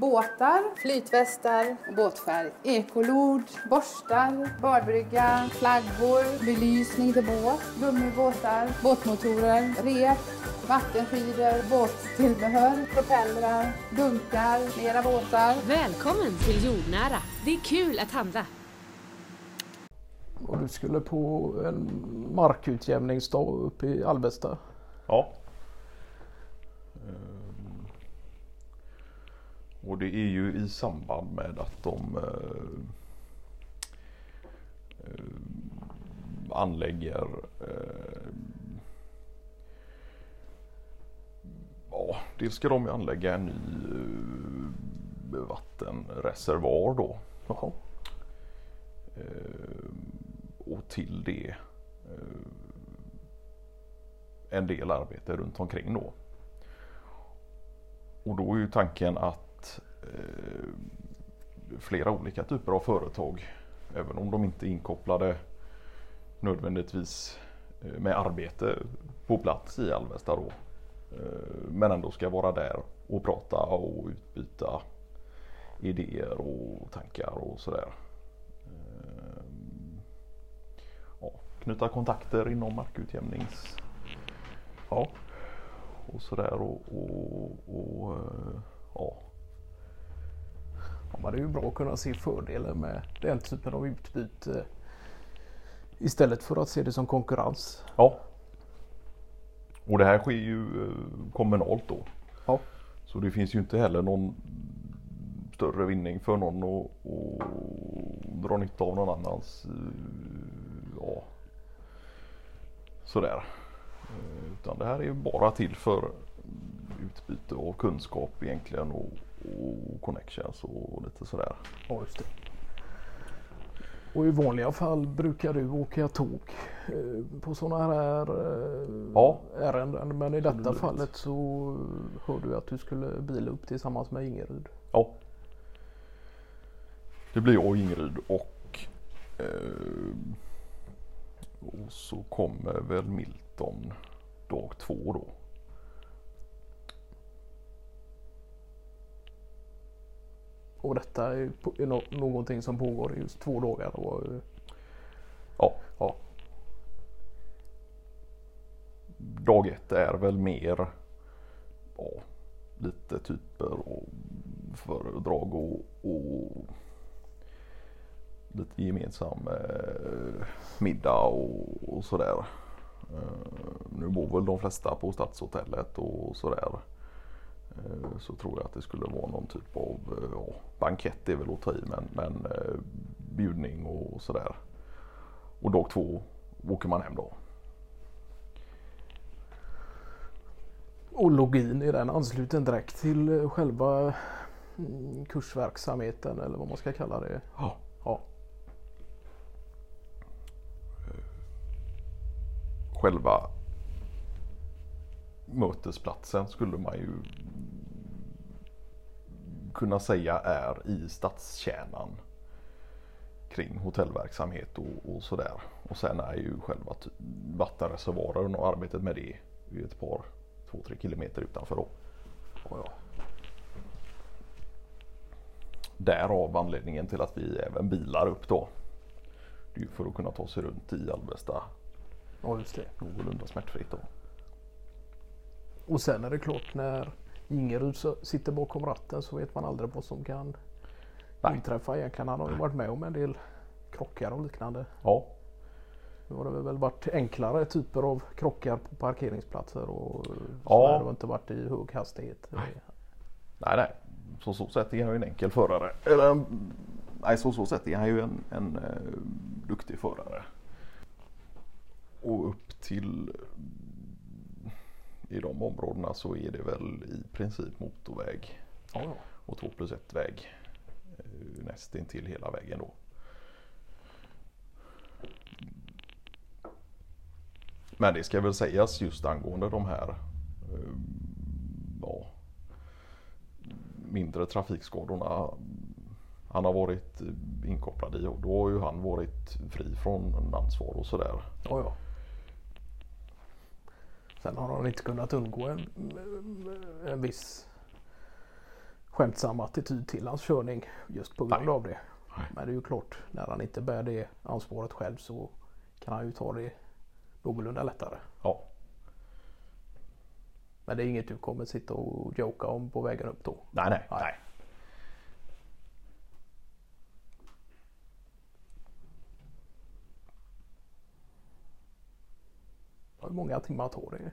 Båtar, flytvästar, båtfärg, ekolod, borstar, badbrygga, flaggor, belysning till båt, gummibåtar, båtmotorer, rep, vattenskidor, båttillbehör, propellrar, dunkar, flera båtar. Välkommen till Jordnära. Det är kul att handla. Och du skulle på en markutjämningsdag uppe i Alvesta. Ja. Ehm, Och det är ju i samband med att de eh, eh, anlägger eh, Ja, dels ska de anlägga en ny vattenreservoar då. Jaha. Och till det en del arbete runt omkring då. Och då är ju tanken att Eh, flera olika typer av företag, även om de inte är inkopplade nödvändigtvis eh, med arbete på plats i Alvesta då. Eh, men ändå ska vara där och prata och utbyta idéer och tankar och sådär. Ja, knyta kontakter inom markutjämnings... Ja. Och sådär och, och, och ja. Ja, det är ju bra att kunna se fördelar med den typen av utbyte istället för att se det som konkurrens. Ja. Och det här sker ju eh, kommunalt då. Ja. Så det finns ju inte heller någon större vinning för någon att, att dra nytta av någon annans eh, ja, sådär. Eh, Utan det här är ju bara till för utbyte av kunskap egentligen och, och connections och lite sådär. Ja, just det. Och i vanliga fall brukar du åka tåg eh, på sådana här eh, Ja. ärenden. Men i detta Absolut. fallet så hörde du att du skulle bila upp tillsammans med Ingerud. Ja. Det blir jag och Ingrid och eh, och så kommer väl Milton dag två då. Och detta är, någonting som pågår i just två dagar. Och, eh, Ja, ja. dag ett är väl mer ja, lite typer och föredrag och, och lite gemensam eh, middag och, och sådär. Eh, nu bor väl de flesta på Stadshotellet och sådär. Eh, så tror jag att det skulle vara någon typ av eh, ja, bankett är väl att ta i men, men eh, bjudning och sådär. Och dag två åker man hem då. och login är den ansluten direkt till själva mm, kursverksamheten eller vad man ska kalla det. Ja. Ja. själva mötesplatsen skulle man ju kunna säga är i stadskärnan kring hotellverksamhet och, och sådär. Och sen är ju själva vattenreservoaren och arbetet med det är ett par, två, tre kilometer utanför då. Ja, ja. Därav anledningen till att vi även bilar upp då. Det är ju för att kunna ta sig runt i Alvesta ja, någorlunda smärtfritt då. Och sen är det klart när Ingerud sitter bakom ratten så vet man aldrig vad som kan Nej. inträffa egentligen. Han har ju varit med om en del krockar och liknande. Ja, Nu har det väl varit enklare typer av krockar på parkeringsplatser och så Ja. Det har inte varit i hög hastighet. Nej, nej. Så så sätt är han ju en enkel förare. Eller, nej, så så sätt är han ju en, en eh, duktig förare. Och upp till i de områdena så är det väl i princip motorväg Ja, ja. och 2 plus 1 väg eh, nästintill hela vägen då. Men det ska väl sägas just angående de här eh, ja, mindre trafikskadorna han har varit eh, inkopplad i och då har ju han varit fri från ansvar och sådär. ja, ja. Sen har han inte kunnat undgå en, en viss skämtsam attityd till hans körning just på grund Nej. av det. Nej. Men det är ju klart, när han inte bär det ansvaret själv så kan han ju ta det någorlunda lättare. Ja. Men det är inget du kommer sitta och joka om på vägen upp då? Nej, nej, Nej. Många timmar tar det?